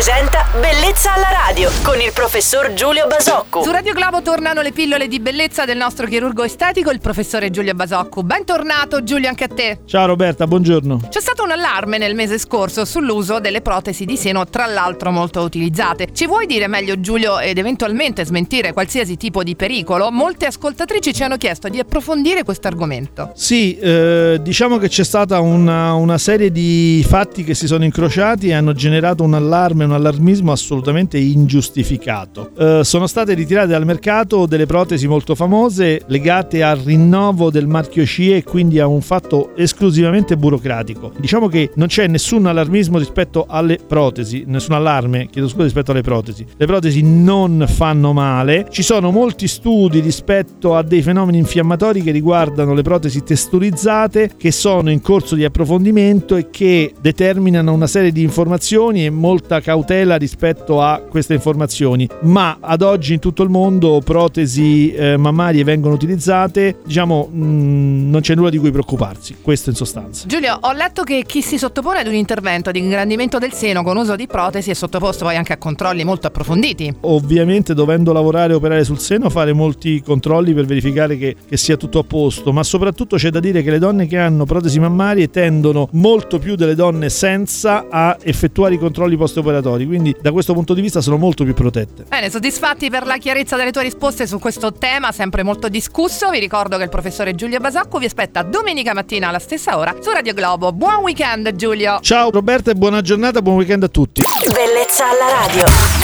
presenta Bellezza alla radio con il professor Giulio Basocco. Su Radio Globo tornano le pillole di bellezza del nostro chirurgo estetico, il professore Giulio Basocco. Bentornato Giulio anche a te. Ciao Roberta, buongiorno. C'è stato un allarme nel mese scorso sull'uso delle protesi di seno, tra l'altro molto utilizzate. Ci vuoi dire meglio Giulio ed eventualmente smentire qualsiasi tipo di pericolo? Molte ascoltatrici ci hanno chiesto di approfondire questo argomento. Sì, eh, diciamo che c'è stata una, una serie di fatti che si sono incrociati e hanno generato un allarme, un allarmismo assolutamente ingiustificato. Eh, sono state ritirate dal mercato delle protesi molto famose legate al rinnovo del marchio CIE e quindi a un fatto esclusivamente burocratico. Diciamo che non c'è nessun allarmismo rispetto alle protesi, nessun allarme, chiedo scusa, rispetto alle protesi. Le protesi non fanno male, ci sono molti studi rispetto a dei fenomeni infiammatori che riguardano le protesi testurizzate che sono in corso di approfondimento e che determinano una serie di informazioni e molta cautela rispetto a queste informazioni. Ma ad oggi in tutto il mondo protesi eh, mammarie vengono utilizzate, diciamo mh, non c'è nulla di cui preoccuparsi, questo in sostanza. Giulio, ho letto che chi si sottopone ad un intervento di ingrandimento del seno con uso di protesi è sottoposto poi anche a controlli molto approfonditi. Ovviamente dovendo lavorare e operare sul seno fare molti controlli per verificare che, che sia tutto a posto, ma soprattutto c'è da dire che le donne che hanno protesi mammarie tendono molto più delle donne senza a effettuare i controlli post-operatori, quindi da questo punto di vista sono molto più protette. Bene, soddisfatti per la chiarezza delle tue risposte su questo tema sempre molto discusso. Vi ricordo che il professore Giulio Basacco vi aspetta domenica mattina alla stessa ora su Radio Globo. Buon weekend Giulio! Ciao Roberta e buona giornata, buon weekend a tutti. Bellezza alla radio.